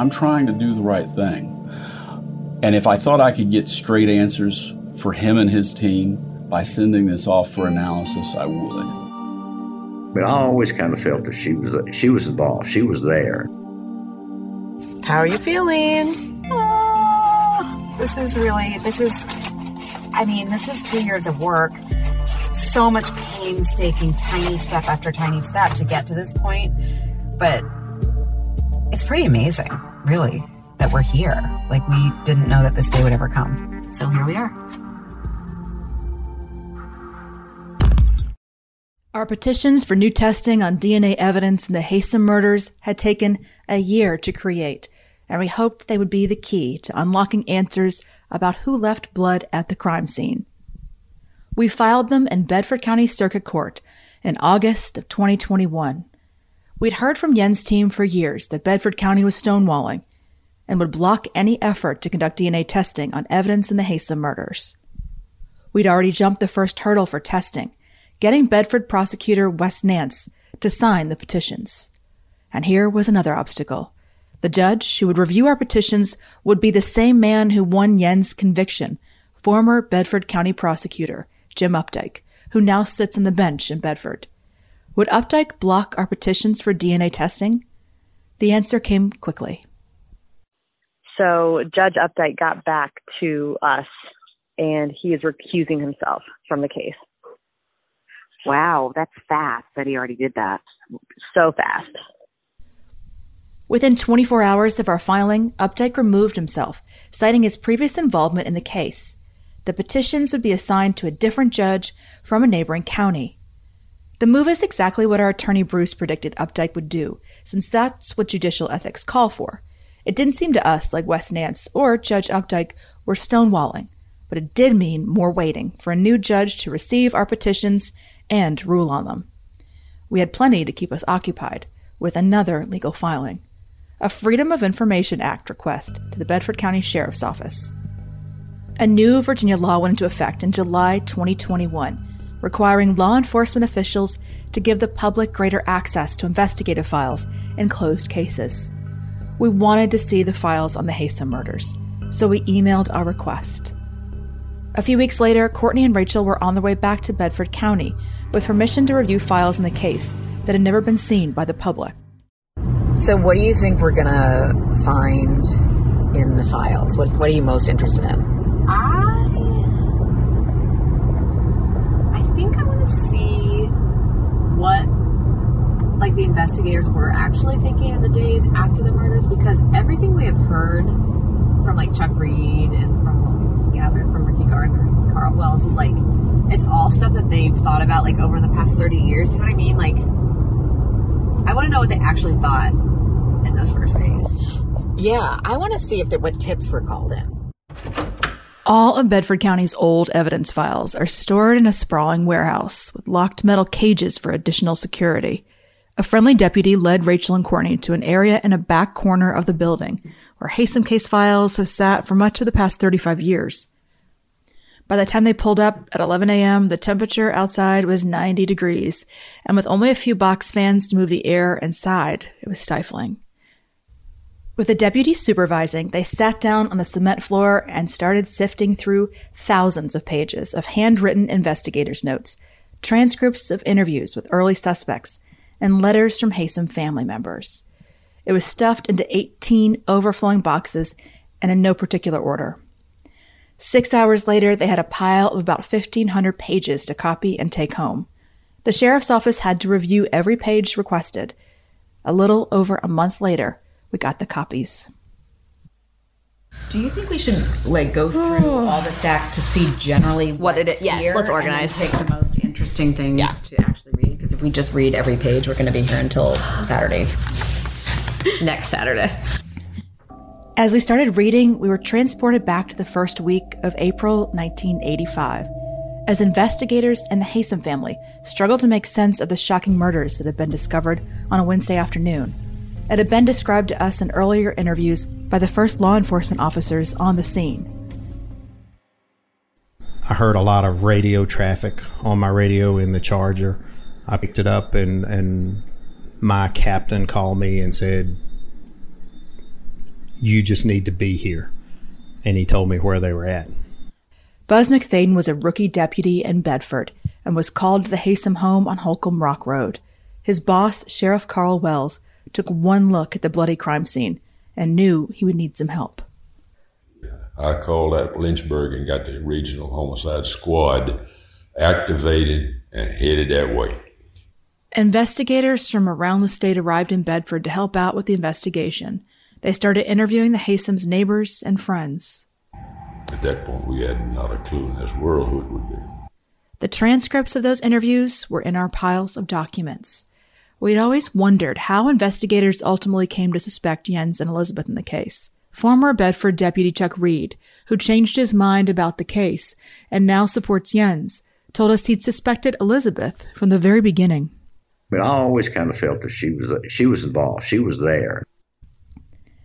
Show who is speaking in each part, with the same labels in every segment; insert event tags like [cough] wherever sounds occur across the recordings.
Speaker 1: I'm trying to do the right thing. And if I thought I could get straight answers for him and his team by sending this off for analysis, I would.
Speaker 2: But I always kind of felt that she was she was involved. She was there.
Speaker 3: How are you feeling?
Speaker 4: Oh, this is really this is I mean, this is two years of work. So much painstaking, tiny step after tiny step to get to this point. But it's pretty amazing, really, that we're here. Like, we didn't know that this day would ever come. So here we are.
Speaker 5: Our petitions for new testing on DNA evidence in the Haysom murders had taken a year to create, and we hoped they would be the key to unlocking answers about who left blood at the crime scene. We filed them in Bedford County Circuit Court in August of 2021. We'd heard from Jens' team for years that Bedford County was stonewalling and would block any effort to conduct DNA testing on evidence in the Haysom murders. We'd already jumped the first hurdle for testing, getting Bedford prosecutor Wes Nance to sign the petitions. And here was another obstacle. The judge who would review our petitions would be the same man who won Jens' conviction, former Bedford County prosecutor Jim Updike, who now sits on the bench in Bedford. Would Updike block our petitions for DNA testing? The answer came quickly.
Speaker 3: So Judge Updike got back to us and he is recusing himself from the case.
Speaker 6: Wow, that's fast that he already did that.
Speaker 3: So fast.
Speaker 5: Within 24 hours of our filing, Updike removed himself, citing his previous involvement in the case. The petitions would be assigned to a different judge from a neighboring county. The move is exactly what our attorney Bruce predicted Updike would do, since that's what judicial ethics call for. It didn't seem to us like Wes Nance or Judge Updike were stonewalling, but it did mean more waiting for a new judge to receive our petitions and rule on them. We had plenty to keep us occupied with another legal filing a Freedom of Information Act request to the Bedford County Sheriff's Office. A new Virginia law went into effect in July 2021, requiring law enforcement officials to give the public greater access to investigative files in closed cases. We wanted to see the files on the Haysom murders, so we emailed our request. A few weeks later, Courteney and Rachel were on their way back to Bedford County with permission to review files in the case that had never been seen by the public.
Speaker 4: So, what do you think we're gonna find in the files? What What are you most interested in?
Speaker 7: I I think I want to see what like the investigators were actually thinking in the days after the murders because everything we have heard from like Chuck Reed and from what we've gathered from Ricky Gardner and Carl Wells is like it's all stuff that they've thought about like over the past 30 years. Do you know what I mean? Like I want to know what they actually thought in those first days.
Speaker 4: Yeah, I want to see if there, what tips were called in.
Speaker 5: All of Bedford County's old evidence files are stored in a sprawling warehouse with locked metal cages for additional security. A friendly deputy led Rachel and Courteney to an area in a back corner of the building where Haysom case files have sat for much of the past 35 years. By the time they pulled up at 11 a.m., the temperature outside was 90 degrees, and with only a few box fans to move the air inside, it was stifling. With the deputy supervising, they sat down on the cement floor and started sifting through thousands of pages of handwritten investigators' notes, transcripts of interviews with early suspects, and letters from Haysom family members. It was stuffed into 18 overflowing boxes and in no particular order. Six hours later, they had a pile of about 1,500 pages to copy and take home. The sheriff's office had to review every page requested. A little over a month later, we got the copies.
Speaker 8: Do you think we should like go through [sighs] all the stacks to see generally
Speaker 7: What it is? Yes,
Speaker 8: here
Speaker 7: let's
Speaker 8: and
Speaker 7: organize.
Speaker 8: take the most interesting things
Speaker 7: Yeah.
Speaker 8: to actually read? Because if we just read every page, we're going to be here until Saturday. [laughs]
Speaker 7: Next Saturday.
Speaker 5: As we started reading, we were transported back to the first week of April 1985, as investigators and the Haysom family struggled to make sense of the shocking murders that had been discovered on a Wednesday afternoon. It had been described to us in earlier interviews by the first law enforcement officers on the scene.
Speaker 9: I heard a lot of radio traffic on my radio in the Charger. I picked it up and and my captain called me and said You just need to be here. And he told me where they were at.
Speaker 5: Buzz McFadden was a rookie deputy in Bedford and was called to the Haysom home on Holcomb Rock Road. His boss, Sheriff Carl Wells, took one look at the bloody crime scene and knew he would need some help.
Speaker 10: I called at Lynchburg and got the regional homicide squad activated and headed that way.
Speaker 5: Investigators from around the state arrived in Bedford to help out with the investigation. They started interviewing the Haysoms' neighbors and friends.
Speaker 10: At that point, we had not a clue in this world who it would be.
Speaker 5: The transcripts of those interviews were in our piles of documents. We'd always wondered how investigators ultimately came to suspect Jens and Elizabeth in the case. Former Bedford Deputy Chuck Reed, who changed his mind about the case and now supports Jens, told us he'd suspected Elizabeth from the very beginning.
Speaker 2: I mean, I always kind of felt that she was she was involved. She was there.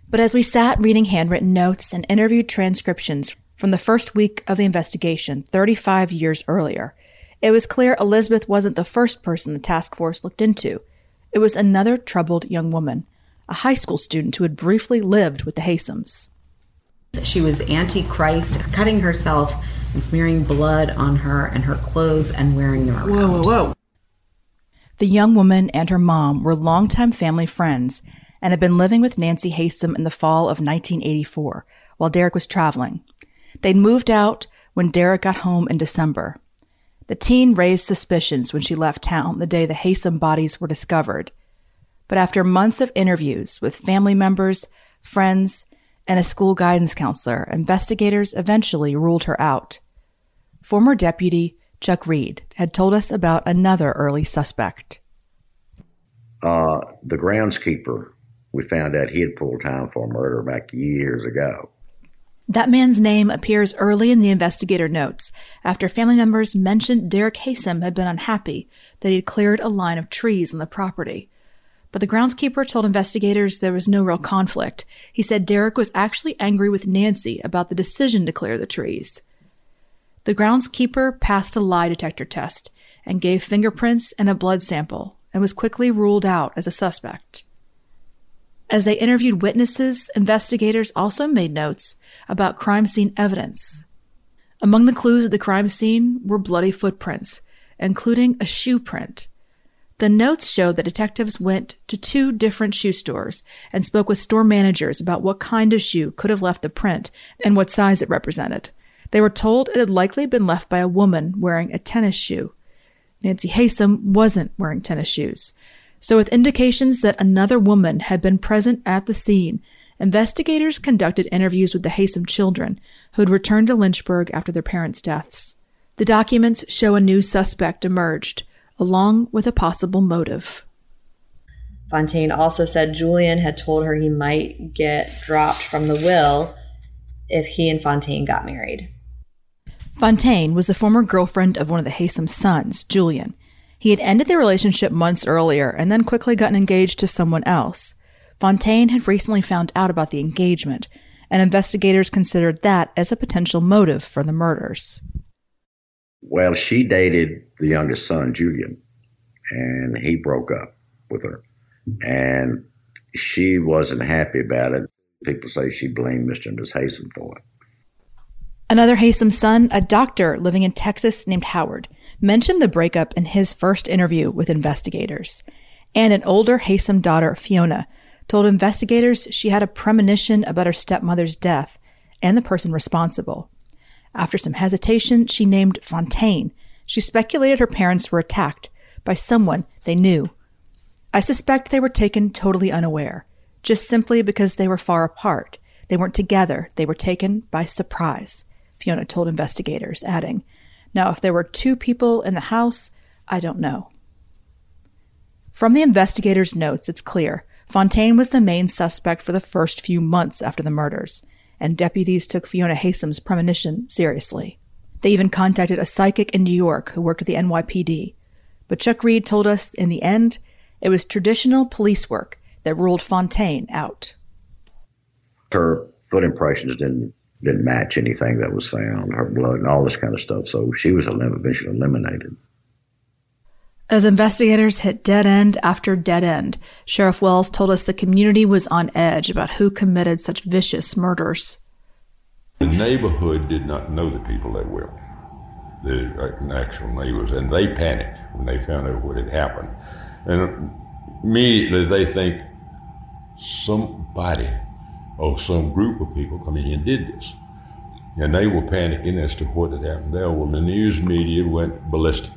Speaker 5: But as we sat reading handwritten notes and interviewed transcriptions from the first week of the investigation 35 years earlier, it was clear Elizabeth wasn't the first person the task force looked into. It was another troubled young woman, a high school student who had briefly lived with the Haysoms.
Speaker 8: She was antichrist, cutting herself and smearing blood on her and her clothes and wearing them around.
Speaker 5: Whoa, whoa, whoa. The young woman and her mom were longtime family friends and had been living with Nancy Haysom in the fall of 1984 while Derek was traveling. They'd moved out when Derek got home in December. The teen raised suspicions when she left town the day the Haysom bodies were discovered. But after months of interviews with family members, friends, and a school guidance counselor, investigators eventually ruled her out. Former deputy Chuck Reed had told us about another early suspect.
Speaker 2: Uh, the groundskeeper, we found out he had pulled time for a murder back years ago.
Speaker 5: That man's name appears early in the investigator notes after family members mentioned Derek Haysom had been unhappy that he had cleared a line of trees on the property. But the groundskeeper told investigators there was no real conflict. He said Derek was actually angry with Nancy about the decision to clear the trees. The groundskeeper passed a lie detector test and gave fingerprints and a blood sample and was quickly ruled out as a suspect. As they interviewed witnesses, investigators also made notes about crime scene evidence. Among the clues at the crime scene were bloody footprints, including a shoe print. The notes showed that detectives went to two different shoe stores and spoke with store managers about what kind of shoe could have left the print and what size it represented. They were told it had likely been left by a woman wearing a tennis shoe. Nancy Haysom wasn't wearing tennis shoes. So, with indications that another woman had been present at the scene, investigators conducted interviews with the Haysom children, who had returned to Lynchburg after their parents' deaths. The documents show a new suspect emerged, along with a possible motive.
Speaker 7: Fontaine also said Julian had told her he might get dropped from the will if he and Fontaine got married.
Speaker 5: Fontaine was the former girlfriend of one of the Haysom sons, Julian. He had ended their relationship months earlier and then quickly gotten engaged to someone else. Fontaine had recently found out about the engagement, and investigators considered that as a potential motive for the murders.
Speaker 2: Well, she dated the youngest son, Julian, and he broke up with her. And she wasn't happy about it. People say she blamed Mr. and Ms. Haysom for it.
Speaker 5: Another Haysom son, a doctor living in Texas named Howard, mentioned the breakup in his first interview with investigators. And an older Haysom daughter, Fiona, told investigators she had a premonition about her stepmother's death and the person responsible. After some hesitation, she named Fontaine. She speculated her parents were attacked by someone they knew. I suspect they were taken totally unaware, just simply because they were far apart. They weren't together, they were taken by surprise. Fiona told investigators, adding, Now, if there were two people in the house, I don't know. From the investigators' notes, it's clear Fontaine was the main suspect for the first few months after the murders, and deputies took Fiona Haysom's premonition seriously. They even contacted a psychic in New York who worked with the NYPD. But Chuck Reed told us in the end, it was traditional police work that ruled Fontaine out.
Speaker 2: Her foot impressions didn't didn't match anything that was found, her blood and all this kind of stuff. So she was eventually eliminated.
Speaker 5: As investigators hit dead end after dead end, Sheriff Wells told us the community was on edge about who committed such vicious murders.
Speaker 10: The neighborhood did not know the people that well, the actual neighbors, and they panicked when they found out what had happened. And immediately they think somebody or some group of people coming in and did this. And they were panicking as to what had happened there. Well, the news media went ballistic.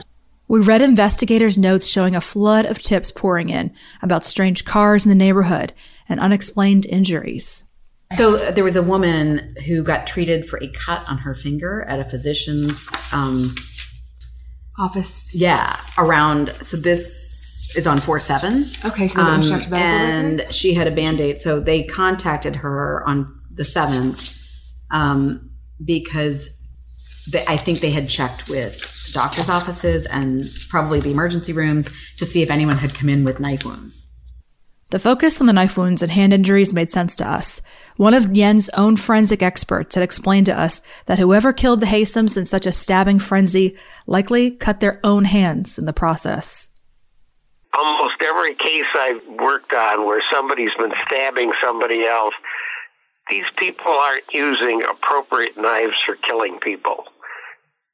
Speaker 5: We read investigators' notes showing a flood of tips pouring in about strange cars in the neighborhood and unexplained injuries.
Speaker 8: So there was a woman who got treated for a cut on her finger at a physician's um,
Speaker 5: office.
Speaker 8: Yeah, around. So this is on four seven.
Speaker 5: Okay, so the um, medical
Speaker 8: and
Speaker 5: records?
Speaker 8: she had a band aid. So they contacted her on the seventh um, because they, I think they had checked with doctors' offices and probably the emergency rooms to see if anyone had come in with knife wounds.
Speaker 5: The focus on the knife wounds and hand injuries made sense to us. One of Jens' own forensic experts had explained to us that whoever killed the Haysoms in such a stabbing frenzy likely cut their own hands in the process.
Speaker 11: Almost every case I've worked on where somebody's been stabbing somebody else, these people aren't using appropriate knives for killing people.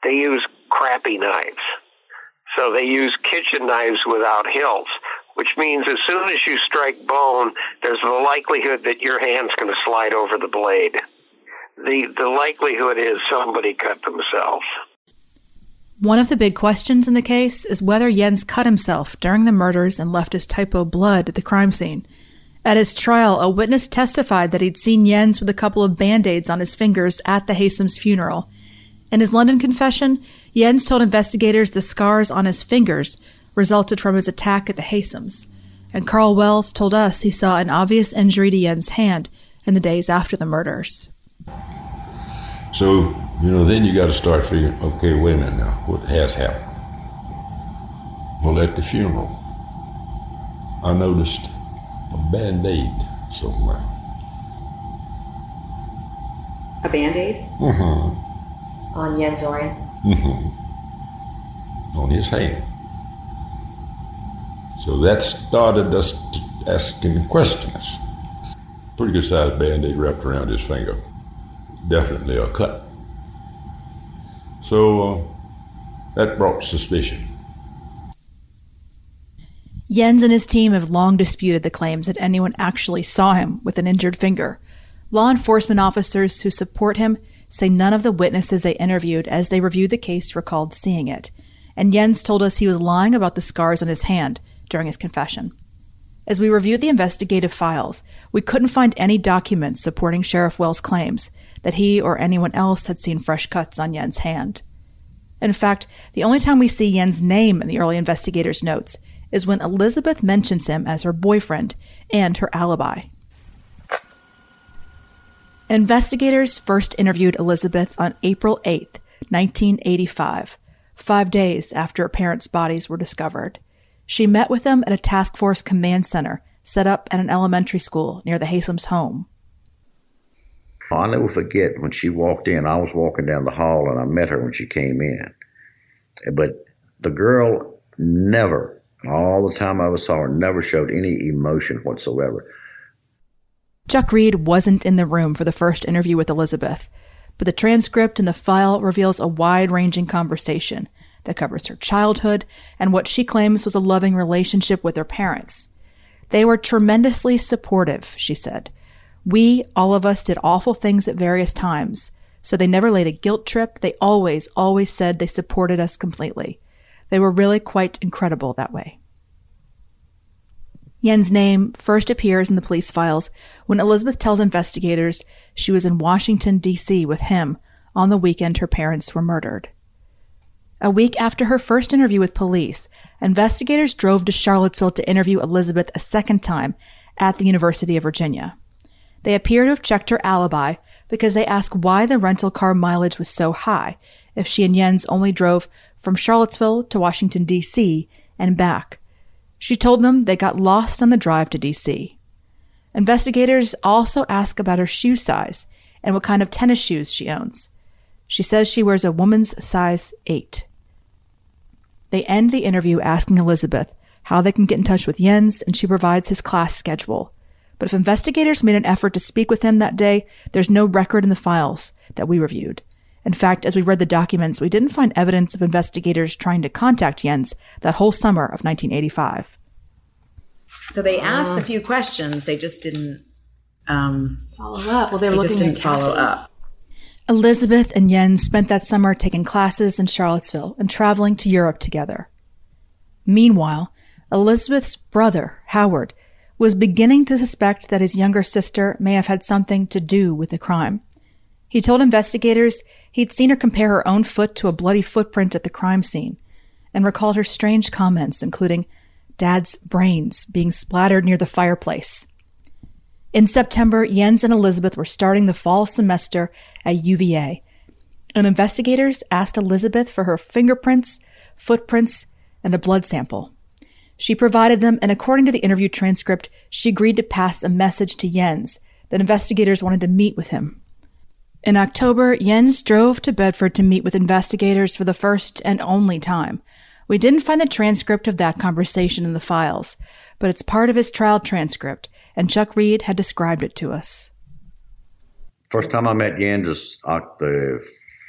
Speaker 11: They use crappy knives. So they use kitchen knives without hilts, which means as soon as you strike bone, there's the likelihood that your hand's going to slide over the blade. The, the likelihood is somebody cut themselves.
Speaker 5: One of the big questions in the case is whether Jens cut himself during the murders and left his type O blood at the crime scene. At his trial, a witness testified that he'd seen Jens with a couple of band aids on his fingers at the Haysoms' funeral. In his London confession, Jens told investigators the scars on his fingers resulted from his attack at the Haysoms, and Carl Wells told us he saw an obvious injury to Jens' hand in the days after the murders.
Speaker 10: So, you know, then you got to start figuring, okay, wait a minute now, what has happened? Well, at the funeral, I noticed a band aid somewhere.
Speaker 8: A band aid?
Speaker 10: Mm-hmm.
Speaker 7: On Jens Soering?
Speaker 10: Mm-hmm. On his hand. So that started us asking questions. Pretty good sized band aid wrapped around his finger. Definitely a cut. So uh, that brought suspicion.
Speaker 5: Jens and his team have long disputed the claims that anyone actually saw him with an injured finger. Law enforcement officers who support him say none of the witnesses they interviewed as they reviewed the case recalled seeing it. And Jens told us he was lying about the scars on his hand during his confession. As we reviewed the investigative files, we couldn't find any documents supporting Sheriff Wells' claims that he or anyone else had seen fresh cuts on Jens' hand. In fact, the only time we see Jens' name in the early investigators' notes is when Elizabeth mentions him as her boyfriend and her alibi. Investigators first interviewed Elizabeth on April 8, 1985, five days after her parents' bodies were discovered. She met with them at a task force command center set up at an elementary school near the Haysoms' home.
Speaker 2: I'll never forget when she walked in. I was walking down the hall and I met her when she came in. But the girl never, all the time I ever saw her, never showed any emotion whatsoever.
Speaker 5: Chuck Reed wasn't in the room for the first interview with Elizabeth, but the transcript and the file reveals a wide ranging conversation that covers her childhood and what she claims was a loving relationship with her parents. They were tremendously supportive, she said. We, all of us, did awful things at various times, so they never laid a guilt trip. They always, always said they supported us completely. They were really quite incredible that way. Yen's name first appears in the police files when Elizabeth tells investigators she was in Washington, D.C. with him on the weekend her parents were murdered. A week after her first interview with police, investigators drove to Charlottesville to interview Elizabeth a second time at the University of Virginia. They appear to have checked her alibi because they ask why the rental car mileage was so high if she and Jens only drove from Charlottesville to Washington, D.C. and back. She told them they got lost on the drive to D.C. Investigators also ask about her shoe size and what kind of tennis shoes she owns. She says she wears a woman's size 8. They end the interview asking Elizabeth how they can get in touch with Jens, and she provides his class schedule. But if investigators made an effort to speak with him that day, there's no record in the files that we reviewed. In fact, as we read the documents, we didn't find evidence of investigators trying to contact Jens that whole summer of 1985.
Speaker 8: So they asked a few questions, they just didn't um,
Speaker 7: follow up. Well, they were
Speaker 8: just didn't follow
Speaker 7: Kathy.
Speaker 8: up.
Speaker 5: Elizabeth and Jens spent that summer taking classes in Charlottesville and traveling to Europe together. Meanwhile, Elizabeth's brother, Howard, was beginning to suspect that his younger sister may have had something to do with the crime. He told investigators he'd seen her compare her own foot to a bloody footprint at the crime scene and recalled her strange comments, including Dad's brains being splattered near the fireplace. In September, Jens and Elizabeth were starting the fall semester at UVA, and investigators asked Elizabeth for her fingerprints, footprints, and a blood sample. She provided them, and according to the interview transcript, she agreed to pass a message to Jens that investigators wanted to meet with him. In October, Jens drove to Bedford to meet with investigators for the first and only time. We didn't find the transcript of that conversation in the files, but it's part of his trial transcript, and Chuck Reed had described it to us.
Speaker 2: First time I met Jens was Oc- uh, the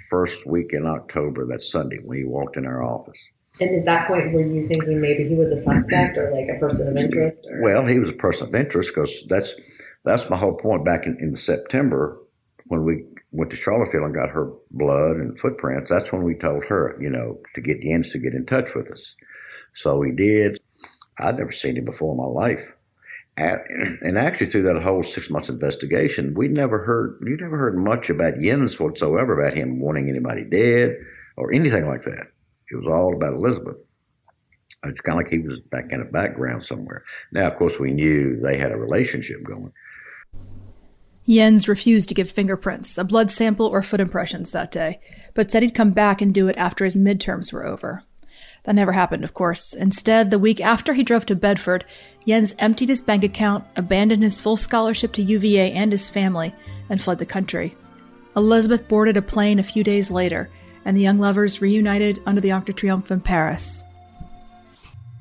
Speaker 2: first week in October, that Sunday, when he walked in our office.
Speaker 12: And at that point, were you thinking maybe he was a suspect or like a person of interest? Or?
Speaker 2: Well, he was a person of interest because that's that's my whole point. Back in, in September, when we went to Charlottesville and got her blood and footprints, that's when we told her, you know, to get Jens to get in touch with us. So he did. I'd never seen him before in my life. And, [clears throat] and actually, through that whole six months investigation, we never heard you never heard much about Jens whatsoever about him wanting anybody dead or anything like that. It was all about Elizabeth. It's kind of like he was back in the background somewhere. Now, of course, we knew they had a relationship going.
Speaker 5: Jens refused to give fingerprints, a blood sample, or foot impressions that day, but said he'd come back and do it after his midterms were over. That never happened, of course. Instead, the week after he drove to Bedford, Jens emptied his bank account, abandoned his full scholarship to UVA and his family, and fled the country. Elizabeth boarded a plane a few days later, and the young lovers reunited under the Arc de Triomphe in Paris.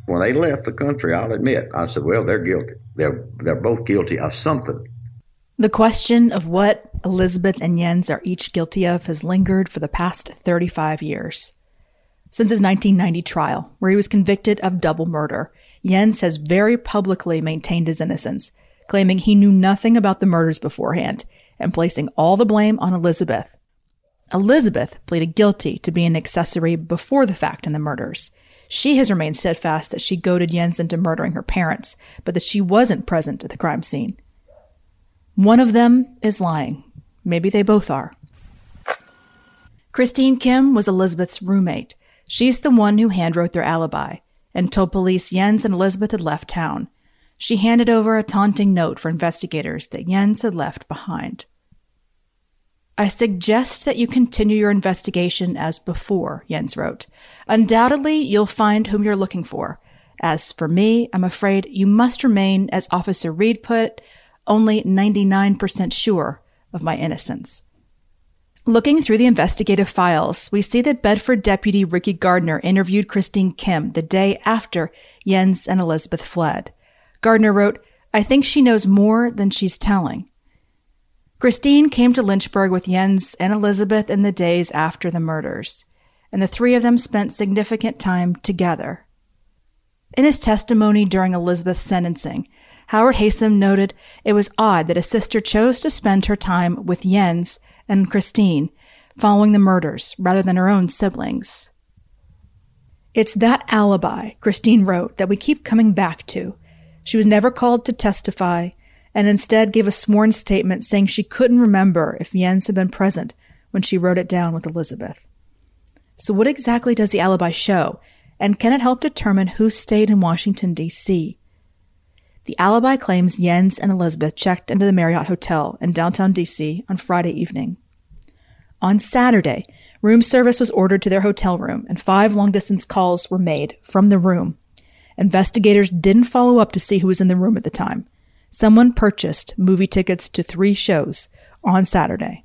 Speaker 2: When they left the country, I'll admit, I said, well, they're guilty. They're, they're both guilty of something.
Speaker 5: The question of what Elizabeth and Jens are each guilty of has lingered for the past 35 years. Since his 1990 trial, where he was convicted of double murder, Jens has very publicly maintained his innocence, claiming he knew nothing about the murders beforehand and placing all the blame on Elizabeth. Elizabeth pleaded guilty to being an accessory before the fact in the murders. She has remained steadfast that she goaded Jens into murdering her parents, but that she wasn't present at the crime scene. One of them is lying. Maybe they both are. Christine Kim was Elizabeth's roommate. She's the one who handwrote their alibi and told police Jens and Elizabeth had left town. She handed over a taunting note for investigators that Jens had left behind. I suggest that you continue your investigation as before, Jens wrote. Undoubtedly, you'll find whom you're looking for. As for me, I'm afraid you must remain, as Officer Reed put, only 99% sure of my innocence. Looking through the investigative files, we see that Bedford Deputy Ricky Gardner interviewed Christine Kim the day after Jens and Elizabeth fled. Gardner wrote, I think she knows more than she's telling. Christine came to Lynchburg with Jens and Elizabeth in the days after the murders, and the three of them spent significant time together. In his testimony during Elizabeth's sentencing, Howard Haysom noted it was odd that a sister chose to spend her time with Jens and Christine following the murders rather than her own siblings. It's that alibi, Christine wrote, that we keep coming back to. She was never called to testify and instead gave a sworn statement saying she couldn't remember if Jens had been present when she wrote it down with Elizabeth. So, what exactly does the alibi show, and can it help determine who stayed in Washington, D.C.? The alibi claims Jens and Elizabeth checked into the Marriott Hotel in downtown D.C. on Friday evening. On Saturday, room service was ordered to their hotel room, and five long distance calls were made from the room. Investigators didn't follow up to see who was in the room at the time. Someone purchased movie tickets to three shows on Saturday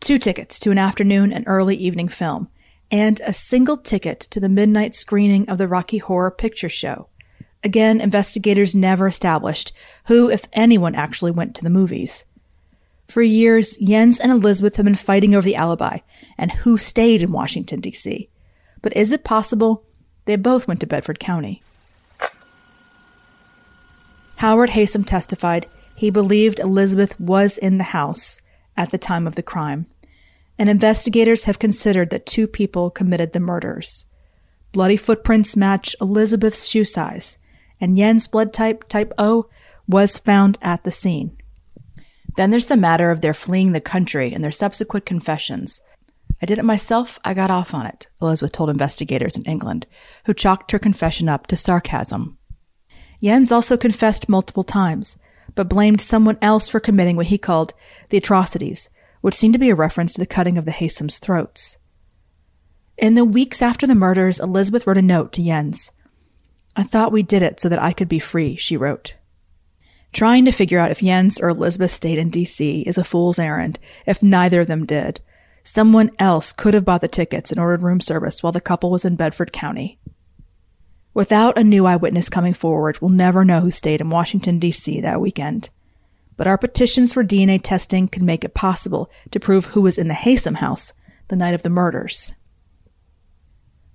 Speaker 5: two tickets to an afternoon and early evening film, and a single ticket to the midnight screening of the Rocky Horror Picture Show. Again, investigators never established who, if anyone, actually went to the movies. For years, Jens and Elizabeth have been fighting over the alibi and who stayed in Washington, D.C. But is it possible they both went to Bedford County? Howard Haysom testified he believed Elizabeth was in the house at the time of the crime, and investigators have considered that two people committed the murders. Bloody footprints match Elizabeth's shoe size, and Jens' blood type, type O, was found at the scene. Then there's the matter of their fleeing the country and their subsequent confessions. I did it myself, I got off on it, Elizabeth told investigators in England, who chalked her confession up to sarcasm. Jens also confessed multiple times, but blamed someone else for committing what he called the atrocities, which seemed to be a reference to the cutting of the Haysoms' throats. In the weeks after the murders, Elizabeth wrote a note to Jens. I thought we did it so that I could be free, she wrote. Trying to figure out if Jens or Elizabeth stayed in D.C. is a fool's errand if neither of them did. Someone else could have bought the tickets and ordered room service while the couple was in Bedford County. Without a new eyewitness coming forward, we'll never know who stayed in Washington, D.C. that weekend. But our petitions for DNA testing could make it possible to prove who was in the Haysom house the night of the murders.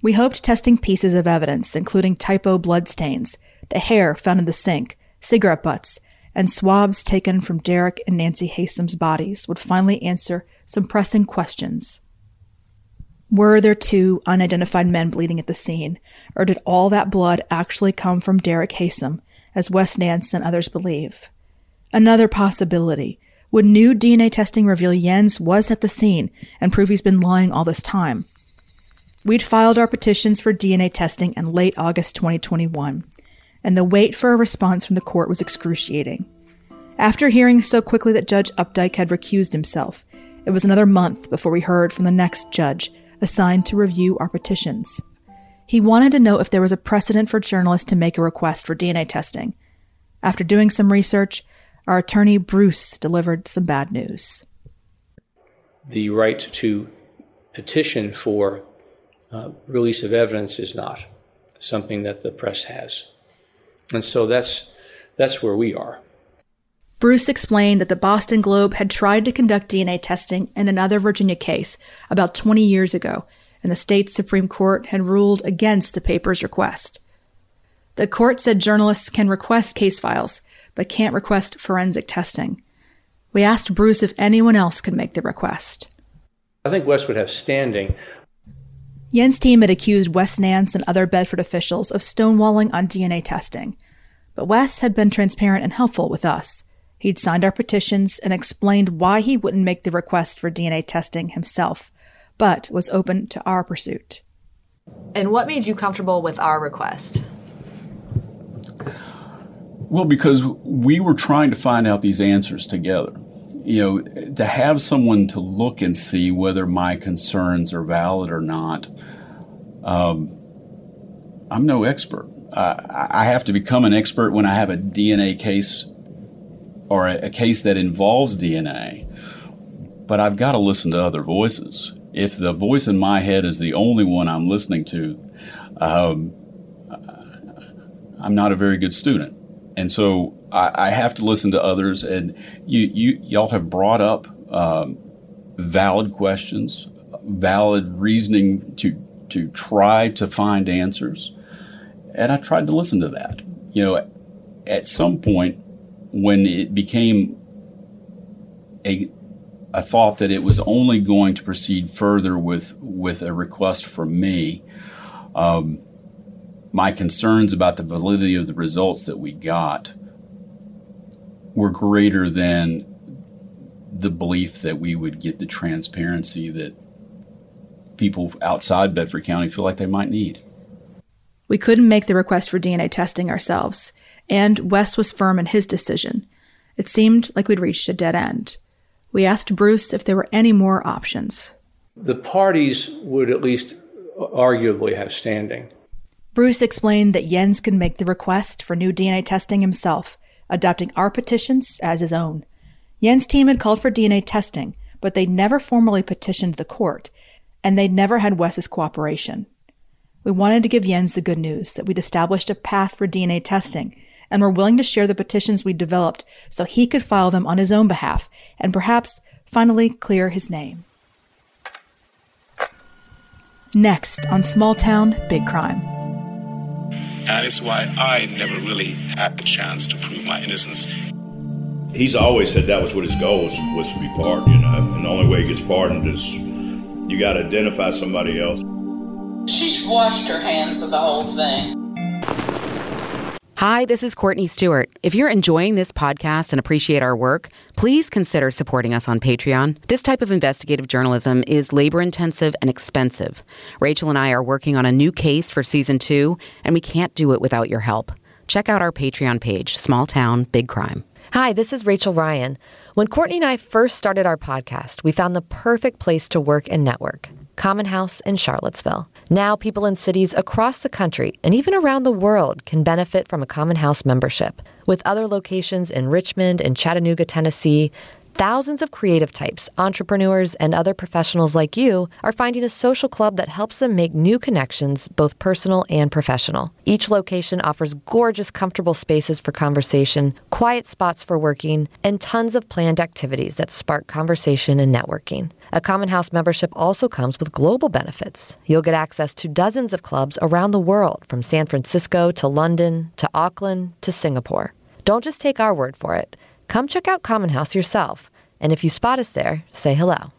Speaker 5: We hoped testing pieces of evidence, including type O blood stains, the hair found in the sink, cigarette butts, and swabs taken from Derek and Nancy Haysom's bodies, would finally answer some pressing questions. Were there two unidentified men bleeding at the scene, or did all that blood actually come from Derek Haysom, as Wes Nance and others believe? Another possibility. Would new DNA testing reveal Jens was at the scene and prove he's been lying all this time? We'd filed our petitions for DNA testing in late August 2021, and the wait for a response from the court was excruciating. After hearing so quickly that Judge Updike had recused himself, it was another month before we heard from the next judge assigned to review our petitions. He wanted to know if there was a precedent for journalists to make a request for DNA testing. After doing some research, our attorney Bruce delivered some bad news.
Speaker 13: The right to petition for uh, release of evidence is not something that the press has. And so that's, that's where we are.
Speaker 5: Bruce explained that the Boston Globe had tried to conduct DNA testing in another Virginia case about 20 years ago, and the state Supreme Court had ruled against the paper's request. The court said journalists can request case files, but can't request forensic testing. We asked Bruce if anyone else could make the request.
Speaker 13: I think Wes would have standing.
Speaker 5: Jens' team had accused Wes Nance and other Bedford officials of stonewalling on DNA testing, but Wes had been transparent and helpful with us. He'd signed our petitions and explained why he wouldn't make the request for DNA testing himself, but was open to our pursuit.
Speaker 7: And what made you comfortable with our request?
Speaker 1: Well, because we were trying to find out these answers together. You know, to have someone to look and see whether my concerns are valid or not, um, I'm no expert. Uh, I have to become an expert when I have a DNA case or a, a case that involves DNA, but I've got to listen to other voices. If the voice in my head is the only one I'm listening to, um, I'm not a very good student. And so I, I, have to listen to others. And you, you y'all have brought up um, valid questions, valid reasoning to to try to find answers, and I tried to listen to that. You know, at some point, when it became a a thought that it was only going to proceed further with with a request from me. Um, my concerns about the validity of the results that we got were greater than the belief that we would get the transparency that people outside Bedford County feel like they might need.
Speaker 5: We couldn't make the request for DNA testing ourselves and Wes was firm in his decision. It seemed like we'd reached a dead end. We asked Bruce if there were any more options.
Speaker 13: The parties would at least arguably have standing.
Speaker 5: Bruce explained that Jens could make the request for new DNA testing himself, adopting our petitions as his own. Jens' team had called for DNA testing, but they never formally petitioned the court, and they'd never had Wes's cooperation. We wanted to give Jens the good news that we'd established a path for DNA testing and were willing to share the petitions we'd developed so he could file them on his own behalf and perhaps finally clear his name. Next on Small Town, Big Crime.
Speaker 14: And it's why I never really had the chance to prove my innocence. He's always said that was what his goal was, was to be pardoned, you know. And the only way he gets pardoned is you got to identify somebody else.
Speaker 15: She's washed her hands of the whole thing.
Speaker 16: Hi, this is Courteney Stuart. If you're enjoying this podcast and appreciate our work, please consider supporting us on Patreon. This type of investigative journalism is labor intensive and expensive. Rachel and I are working on a new case for season two, and we can't do it without your help. Check out our Patreon page, Small Town, Big Crime.
Speaker 17: Hi, this is Rachel Ryan. When Courtney and I first started our podcast, we found the perfect place to work and network Common House in Charlottesville. Now, people in cities across the country and even around the world can benefit from a Common House membership. With other locations in Richmond and Chattanooga, Tennessee, Thousands of creative types, entrepreneurs, and other professionals like you are finding a social club that helps them make new connections, both personal and professional. Each location offers gorgeous, comfortable spaces for conversation, quiet spots for working, and tons of planned activities that spark conversation and networking. A Common House membership also comes with global benefits. You'll get access to dozens of clubs around the world, from San Francisco to London to Auckland to Singapore. Don't just take our word for it. Come check out Common House yourself. And if you spot us there, say hello.